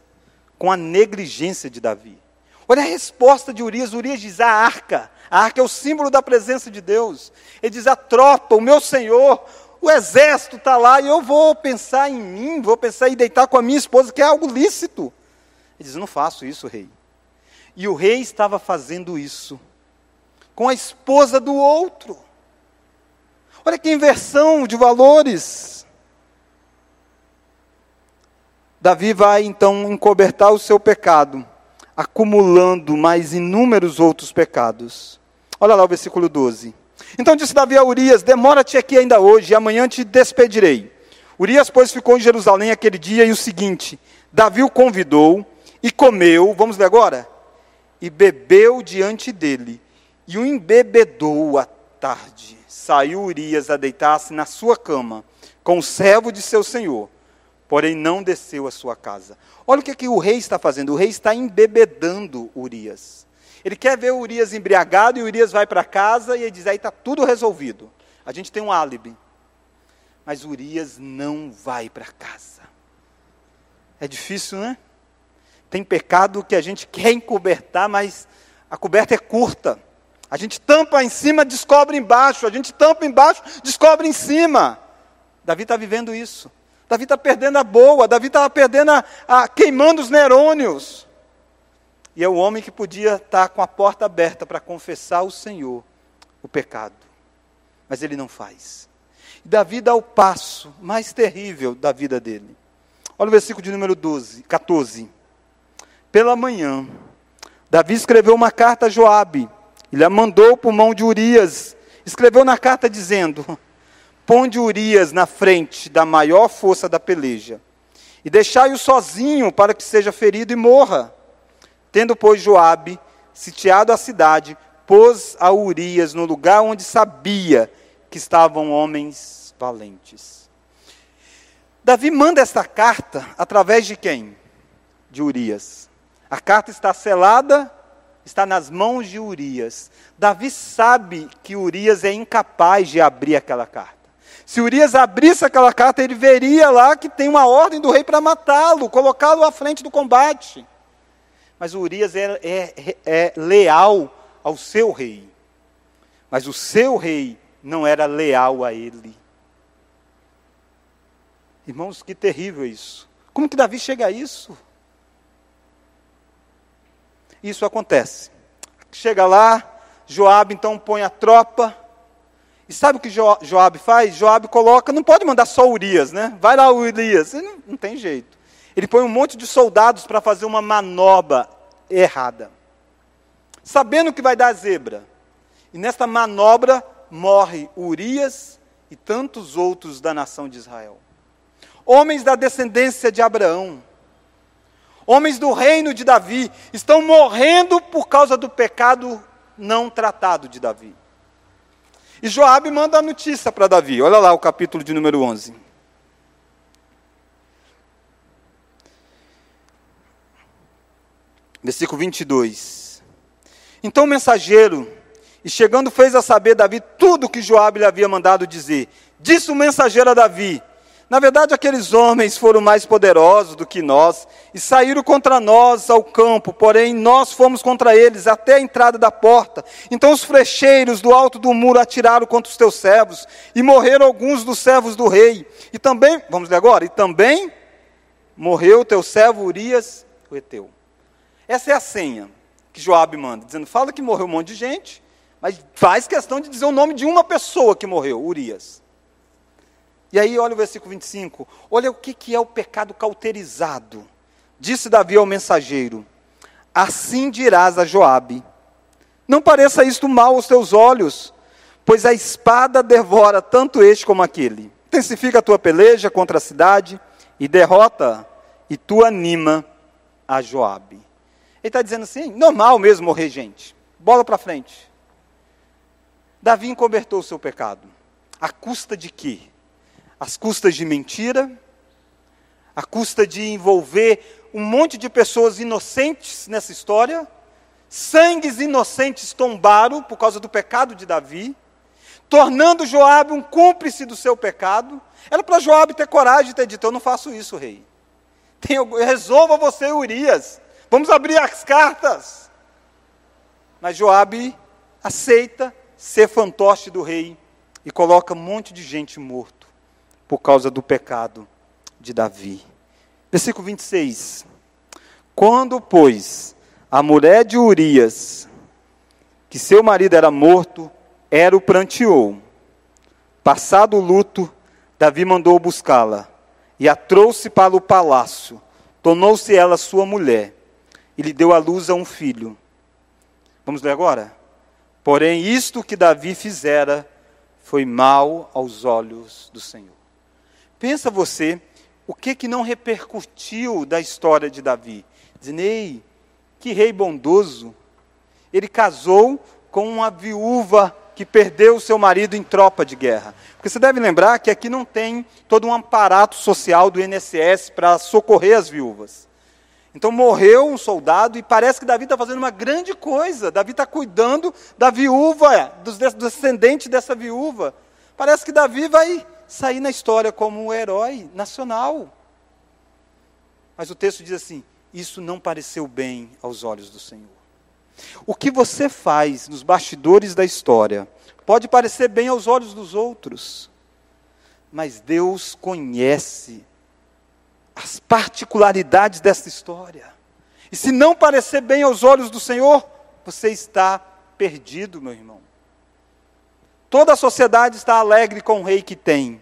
com a negligência de Davi. Olha a resposta de Urias. Urias diz: a arca. A arca é o símbolo da presença de Deus. Ele diz: a tropa, o meu senhor, o exército está lá e eu vou pensar em mim, vou pensar em deitar com a minha esposa, que é algo lícito. Ele diz: não faço isso, rei. E o rei estava fazendo isso com a esposa do outro. Olha que inversão de valores. Davi vai então encobertar o seu pecado, acumulando mais inúmeros outros pecados. Olha lá o versículo 12. Então disse Davi a Urias: Demora-te aqui ainda hoje, e amanhã te despedirei. Urias, pois, ficou em Jerusalém aquele dia, e o seguinte: Davi o convidou e comeu, vamos ver agora? E bebeu diante dele, e o embebedou à tarde saiu Urias a deitar-se na sua cama, com o servo de seu senhor, porém não desceu à sua casa. Olha o que, é que o rei está fazendo: o rei está embebedando Urias. Ele quer ver Urias embriagado e Urias vai para casa e ele diz: aí está tudo resolvido. A gente tem um álibi. Mas Urias não vai para casa. É difícil, né? Tem pecado que a gente quer encobertar, mas a coberta é curta. A gente tampa em cima, descobre embaixo. A gente tampa embaixo, descobre em cima. Davi está vivendo isso. Davi está perdendo a boa. Davi estava perdendo a, a, queimando os neurônios. E é o homem que podia estar tá com a porta aberta para confessar ao Senhor o pecado. Mas ele não faz. Davi dá o passo mais terrível da vida dele. Olha o versículo de número 12, 14. Pela manhã, Davi escreveu uma carta a Joabe, ele a mandou por mão de Urias. Escreveu na carta dizendo: Ponde Urias na frente da maior força da peleja, e deixai-o sozinho para que seja ferido e morra. Tendo, pois, Joabe sitiado a cidade, pôs a Urias no lugar onde sabia que estavam homens valentes. Davi manda esta carta através de quem? De Urias. A carta está selada está nas mãos de Urias. Davi sabe que Urias é incapaz de abrir aquela carta. Se Urias abrisse aquela carta, ele veria lá que tem uma ordem do rei para matá-lo, colocá-lo à frente do combate. Mas Urias é, é, é leal ao seu rei. Mas o seu rei não era leal a ele. Irmãos, que terrível isso. Como que Davi chega a isso? isso acontece. Chega lá, Joabe então põe a tropa. E sabe o que jo, Joabe faz? Joabe coloca, não pode mandar só Urias, né? Vai lá Urias, não, não tem jeito. Ele põe um monte de soldados para fazer uma manobra errada. Sabendo que vai dar zebra. E nesta manobra morre Urias e tantos outros da nação de Israel. Homens da descendência de Abraão, homens do reino de Davi, estão morrendo por causa do pecado não tratado de Davi. E Joabe manda a notícia para Davi. Olha lá o capítulo de número 11. Versículo 22. Então o mensageiro, e chegando fez a saber Davi tudo o que Joabe lhe havia mandado dizer. Disse o mensageiro a Davi: na verdade, aqueles homens foram mais poderosos do que nós e saíram contra nós ao campo, porém nós fomos contra eles até a entrada da porta. Então os frecheiros do alto do muro atiraram contra os teus servos e morreram alguns dos servos do rei. E também, vamos ler agora, e também morreu teu servo Urias, o Eteu. Essa é a senha que Joabe manda, dizendo: fala que morreu um monte de gente, mas faz questão de dizer o nome de uma pessoa que morreu, Urias. E aí, olha o versículo 25. Olha o que, que é o pecado cauterizado. Disse Davi ao mensageiro: Assim dirás a Joabe: Não pareça isto mal aos teus olhos, pois a espada devora tanto este como aquele. Intensifica a tua peleja contra a cidade e derrota, e tu anima a Joabe. Ele está dizendo assim: normal mesmo morrer gente. Bola para frente. Davi encobertou o seu pecado. A custa de quê? As custas de mentira, a custa de envolver um monte de pessoas inocentes nessa história, sangues inocentes tombaram por causa do pecado de Davi, tornando Joabe um cúmplice do seu pecado. Era para Joabe ter coragem de ter dito: Eu não faço isso, rei. Resolva você, Urias. Vamos abrir as cartas. Mas Joabe aceita ser fantoche do rei e coloca um monte de gente morto por causa do pecado de Davi. Versículo 26. Quando, pois, a mulher de Urias, que seu marido era morto, era o pranteou. Passado o luto, Davi mandou buscá-la e a trouxe para o palácio. Tornou-se ela sua mulher e lhe deu à luz a um filho. Vamos ler agora? Porém, isto que Davi fizera foi mal aos olhos do Senhor. Pensa você, o que que não repercutiu da história de Davi? Dizendo, que rei bondoso. Ele casou com uma viúva que perdeu o seu marido em tropa de guerra. Porque você deve lembrar que aqui não tem todo um aparato social do INSS para socorrer as viúvas. Então morreu um soldado e parece que Davi está fazendo uma grande coisa. Davi está cuidando da viúva, dos descendentes dessa viúva. Parece que Davi vai sair na história como um herói nacional. Mas o texto diz assim: isso não pareceu bem aos olhos do Senhor. O que você faz nos bastidores da história pode parecer bem aos olhos dos outros, mas Deus conhece as particularidades dessa história. E se não parecer bem aos olhos do Senhor, você está perdido, meu irmão. Toda a sociedade está alegre com o rei que tem,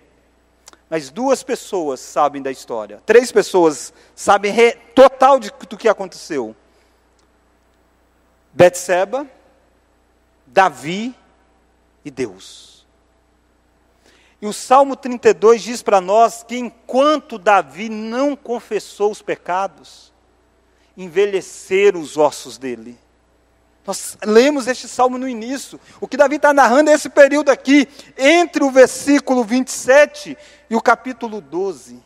mas duas pessoas sabem da história. Três pessoas sabem re, total de, do que aconteceu. Betseba, Davi e Deus. E o Salmo 32 diz para nós que enquanto Davi não confessou os pecados, envelheceram os ossos dele. Nós lemos este salmo no início. O que Davi está narrando é esse período aqui, entre o versículo 27 e o capítulo 12.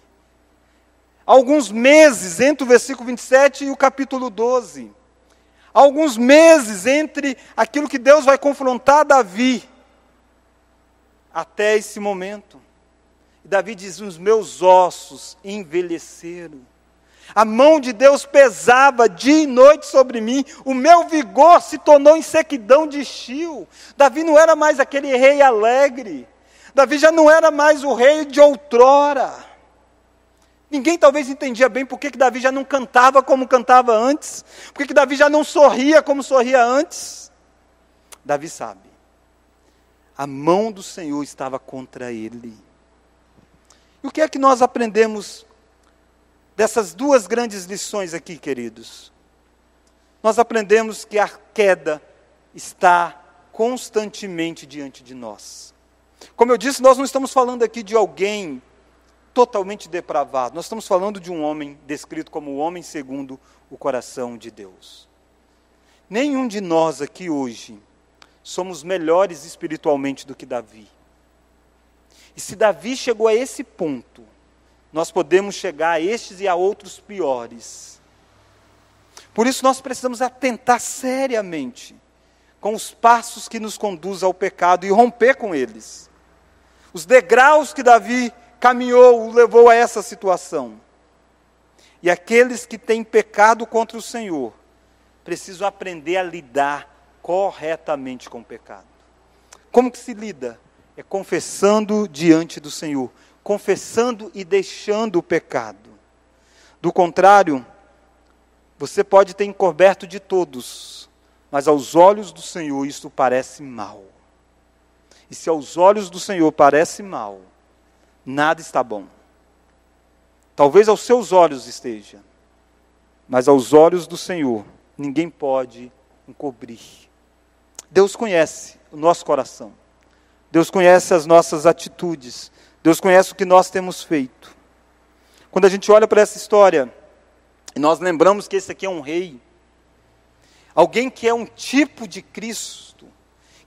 Alguns meses entre o versículo 27 e o capítulo 12. Alguns meses entre aquilo que Deus vai confrontar Davi até esse momento. Davi diz: Os meus ossos envelheceram. A mão de Deus pesava dia e noite sobre mim, o meu vigor se tornou em sequidão de estio. Davi não era mais aquele rei alegre, Davi já não era mais o rei de outrora. Ninguém talvez entendia bem por que, que Davi já não cantava como cantava antes, por que, que Davi já não sorria como sorria antes. Davi sabe a mão do Senhor estava contra ele. E o que é que nós aprendemos dessas duas grandes lições aqui, queridos? Nós aprendemos que a queda está constantemente diante de nós. Como eu disse, nós não estamos falando aqui de alguém totalmente depravado, nós estamos falando de um homem descrito como o homem segundo o coração de Deus. Nenhum de nós aqui hoje somos melhores espiritualmente do que Davi. E se Davi chegou a esse ponto, nós podemos chegar a estes e a outros piores. Por isso nós precisamos atentar seriamente com os passos que nos conduzem ao pecado e romper com eles. Os degraus que Davi caminhou o levou a essa situação. E aqueles que têm pecado contra o Senhor precisam aprender a lidar corretamente com o pecado. Como que se lida? É confessando diante do Senhor, confessando e deixando o pecado. Do contrário, você pode ter encoberto de todos, mas aos olhos do Senhor isto parece mal. E se aos olhos do Senhor parece mal, nada está bom. Talvez aos seus olhos esteja, mas aos olhos do Senhor ninguém pode encobrir. Deus conhece o nosso coração. Deus conhece as nossas atitudes. Deus conhece o que nós temos feito. Quando a gente olha para essa história, e nós lembramos que esse aqui é um rei, alguém que é um tipo de Cristo,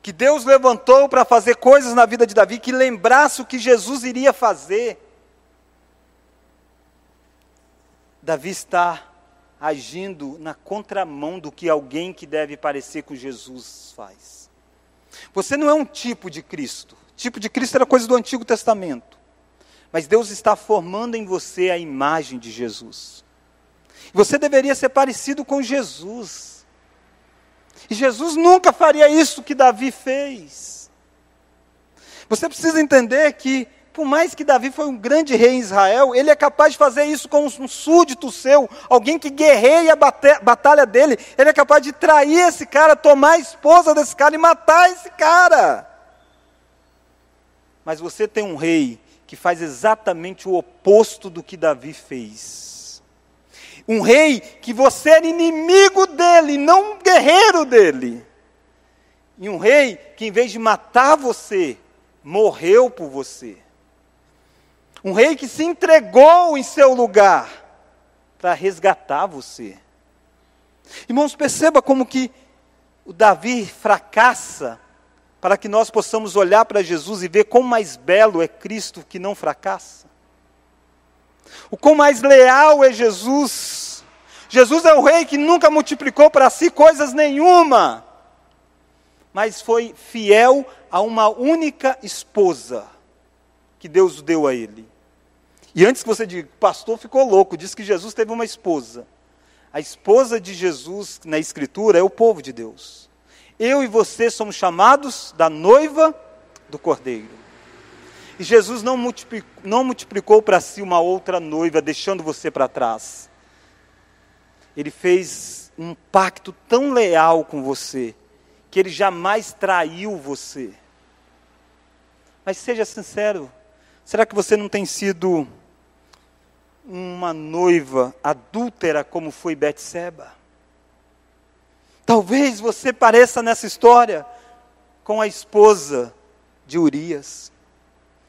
que Deus levantou para fazer coisas na vida de Davi, que lembrasse o que Jesus iria fazer. Davi está agindo na contramão do que alguém que deve parecer com Jesus faz. Você não é um tipo de Cristo. Tipo de Cristo era coisa do Antigo Testamento. Mas Deus está formando em você a imagem de Jesus. Você deveria ser parecido com Jesus. E Jesus nunca faria isso que Davi fez. Você precisa entender que por mais que Davi foi um grande rei em Israel, ele é capaz de fazer isso com um súdito seu, alguém que guerreia a batalha dele. Ele é capaz de trair esse cara, tomar a esposa desse cara e matar esse cara. Mas você tem um rei que faz exatamente o oposto do que Davi fez. Um rei que você era inimigo dele, não um guerreiro dele. E um rei que, em vez de matar você, morreu por você. Um rei que se entregou em seu lugar para resgatar você. Irmãos, perceba como que o Davi fracassa para que nós possamos olhar para Jesus e ver quão mais belo é Cristo que não fracassa. O quão mais leal é Jesus. Jesus é o rei que nunca multiplicou para si coisas nenhuma, mas foi fiel a uma única esposa que Deus deu a ele. E antes que você diga, pastor ficou louco, diz que Jesus teve uma esposa. A esposa de Jesus na Escritura é o povo de Deus. Eu e você somos chamados da noiva do Cordeiro. E Jesus não multiplicou, não multiplicou para si uma outra noiva, deixando você para trás. Ele fez um pacto tão leal com você, que ele jamais traiu você. Mas seja sincero, será que você não tem sido uma noiva adúltera como foi Betseba. Talvez você pareça nessa história com a esposa de Urias.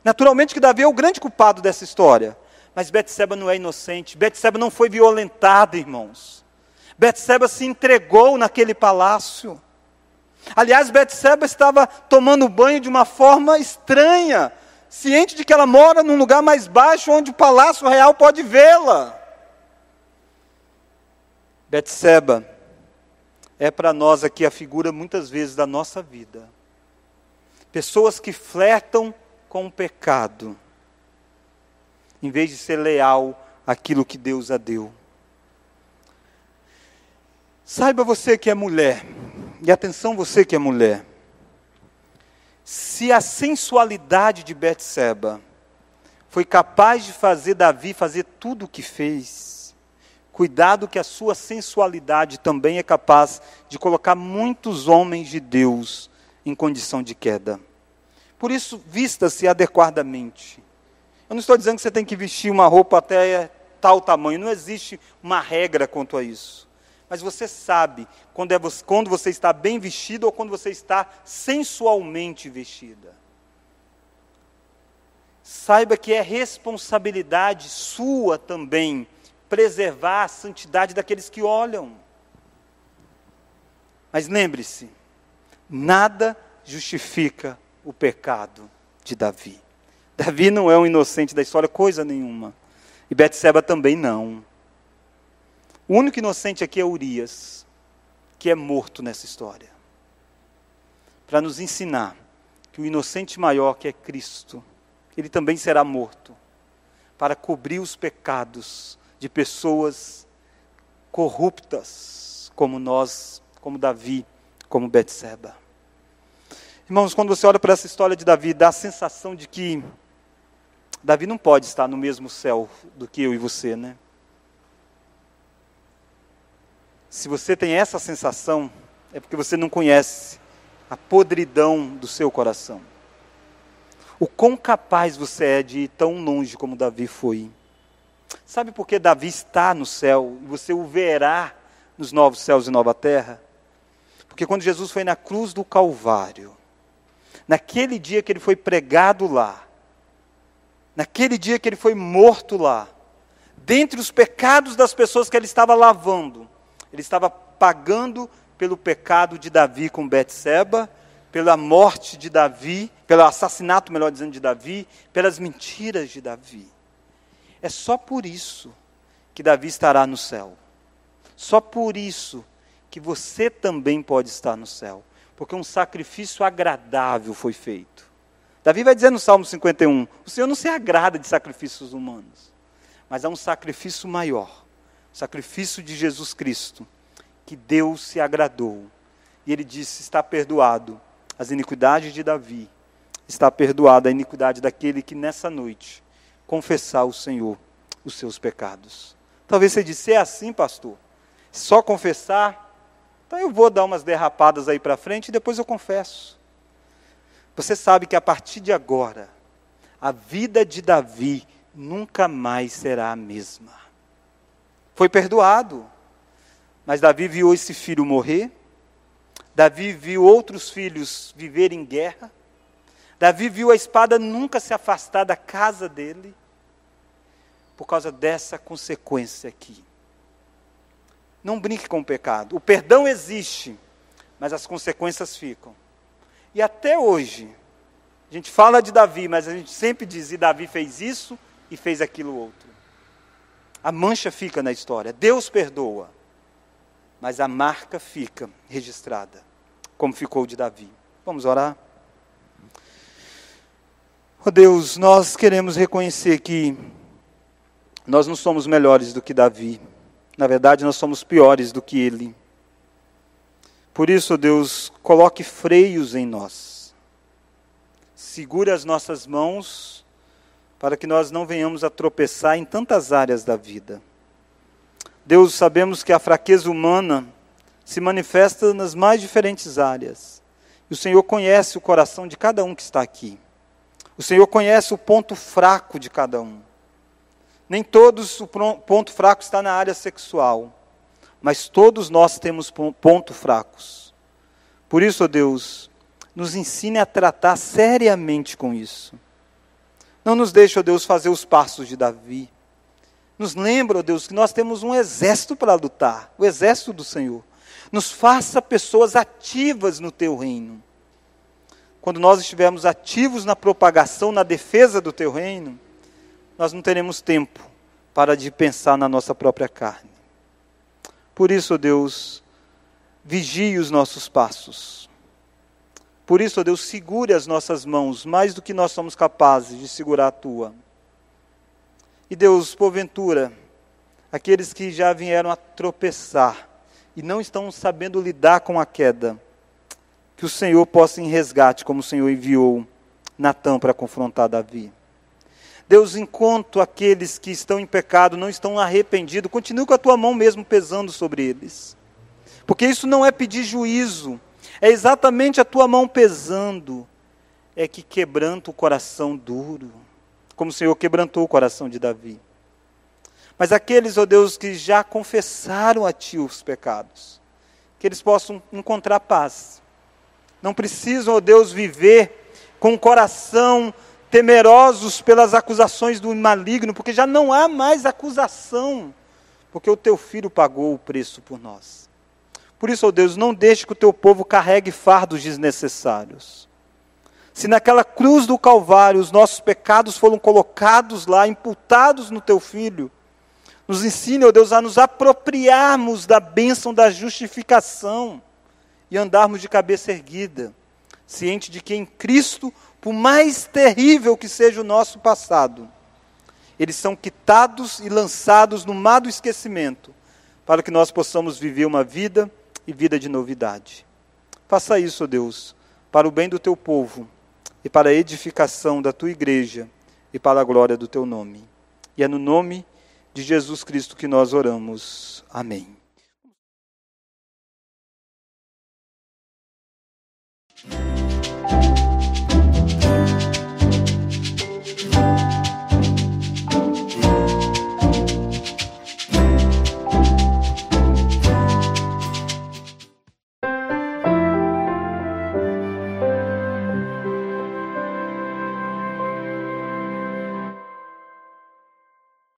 Naturalmente que Davi é o grande culpado dessa história, mas Betseba não é inocente. Betseba não foi violentada, irmãos. Betseba se entregou naquele palácio. Aliás, Betseba estava tomando banho de uma forma estranha, ciente de que ela mora num lugar mais baixo onde o palácio real pode vê-la. Betseba é para nós aqui a figura muitas vezes da nossa vida. Pessoas que flertam com o pecado, em vez de ser leal àquilo que Deus a deu. Saiba você que é mulher, e atenção você que é mulher. Se a sensualidade de Betseba foi capaz de fazer Davi fazer tudo o que fez, cuidado que a sua sensualidade também é capaz de colocar muitos homens de Deus em condição de queda. Por isso, vista-se adequadamente. Eu não estou dizendo que você tem que vestir uma roupa até tal tamanho, não existe uma regra quanto a isso mas você sabe quando, é, quando você está bem vestido ou quando você está sensualmente vestida. Saiba que é responsabilidade sua também preservar a santidade daqueles que olham. Mas lembre-se, nada justifica o pecado de Davi. Davi não é um inocente da história, coisa nenhuma. E Betseba também não. O único inocente aqui é Urias, que é morto nessa história. Para nos ensinar que o inocente maior, que é Cristo, ele também será morto para cobrir os pecados de pessoas corruptas, como nós, como Davi, como Betseba. Irmãos, quando você olha para essa história de Davi, dá a sensação de que Davi não pode estar no mesmo céu do que eu e você, né? Se você tem essa sensação, é porque você não conhece a podridão do seu coração. O quão capaz você é de ir tão longe como Davi foi. Sabe por que Davi está no céu e você o verá nos novos céus e nova terra? Porque quando Jesus foi na cruz do Calvário, naquele dia que ele foi pregado lá, naquele dia que ele foi morto lá, dentre os pecados das pessoas que ele estava lavando, ele estava pagando pelo pecado de Davi com Betseba, pela morte de Davi, pelo assassinato, melhor dizendo, de Davi, pelas mentiras de Davi. É só por isso que Davi estará no céu. Só por isso que você também pode estar no céu, porque um sacrifício agradável foi feito. Davi vai dizer no Salmo 51: O Senhor não se agrada de sacrifícios humanos, mas há um sacrifício maior, o sacrifício de Jesus Cristo, que Deus se agradou. E ele disse: Está perdoado as iniquidades de Davi, está perdoada a iniquidade daquele que nessa noite confessar ao Senhor os seus pecados. Talvez você disse: É assim, pastor? Só confessar? Então eu vou dar umas derrapadas aí para frente e depois eu confesso. Você sabe que a partir de agora, a vida de Davi nunca mais será a mesma. Foi perdoado, mas Davi viu esse filho morrer, Davi viu outros filhos viverem em guerra, Davi viu a espada nunca se afastar da casa dele, por causa dessa consequência aqui. Não brinque com o pecado. O perdão existe, mas as consequências ficam. E até hoje, a gente fala de Davi, mas a gente sempre diz: e Davi fez isso e fez aquilo outro. A mancha fica na história. Deus perdoa, mas a marca fica registrada, como ficou de Davi. Vamos orar? Oh Deus, nós queremos reconhecer que nós não somos melhores do que Davi. Na verdade, nós somos piores do que ele. Por isso, Deus, coloque freios em nós. Segure as nossas mãos para que nós não venhamos a tropeçar em tantas áreas da vida. Deus, sabemos que a fraqueza humana se manifesta nas mais diferentes áreas. E o Senhor conhece o coração de cada um que está aqui. O Senhor conhece o ponto fraco de cada um. Nem todos o ponto fraco está na área sexual, mas todos nós temos pontos fracos. Por isso, ó Deus, nos ensine a tratar seriamente com isso. Não nos deixe, ó Deus, fazer os passos de Davi. Nos lembra, ó Deus, que nós temos um exército para lutar, o exército do Senhor. Nos faça pessoas ativas no teu reino. Quando nós estivermos ativos na propagação, na defesa do teu reino, nós não teremos tempo para de pensar na nossa própria carne. Por isso, Deus, vigie os nossos passos. Por isso, Deus, segure as nossas mãos mais do que nós somos capazes de segurar a tua. E Deus, porventura, aqueles que já vieram a tropeçar e não estão sabendo lidar com a queda, que o Senhor possa em resgate, como o Senhor enviou Natan para confrontar Davi. Deus, enquanto aqueles que estão em pecado não estão arrependidos, continue com a tua mão mesmo pesando sobre eles. Porque isso não é pedir juízo, é exatamente a tua mão pesando, é que quebranta o coração duro, como o Senhor quebrantou o coração de Davi. Mas aqueles, ó oh Deus, que já confessaram a Ti os pecados, que eles possam encontrar paz. Não precisam, ó oh Deus, viver com o coração temerosos pelas acusações do maligno, porque já não há mais acusação, porque o teu filho pagou o preço por nós. Por isso, ó oh Deus, não deixe que o teu povo carregue fardos desnecessários. Se naquela cruz do Calvário os nossos pecados foram colocados lá, imputados no teu filho, Nos ensine, ó Deus, a nos apropriarmos da bênção da justificação e andarmos de cabeça erguida, ciente de que em Cristo, por mais terrível que seja o nosso passado, eles são quitados e lançados no mar do esquecimento, para que nós possamos viver uma vida e vida de novidade. Faça isso, Deus, para o bem do teu povo e para a edificação da tua igreja e para a glória do teu nome. E é no nome de Jesus Cristo que nós oramos. Amém.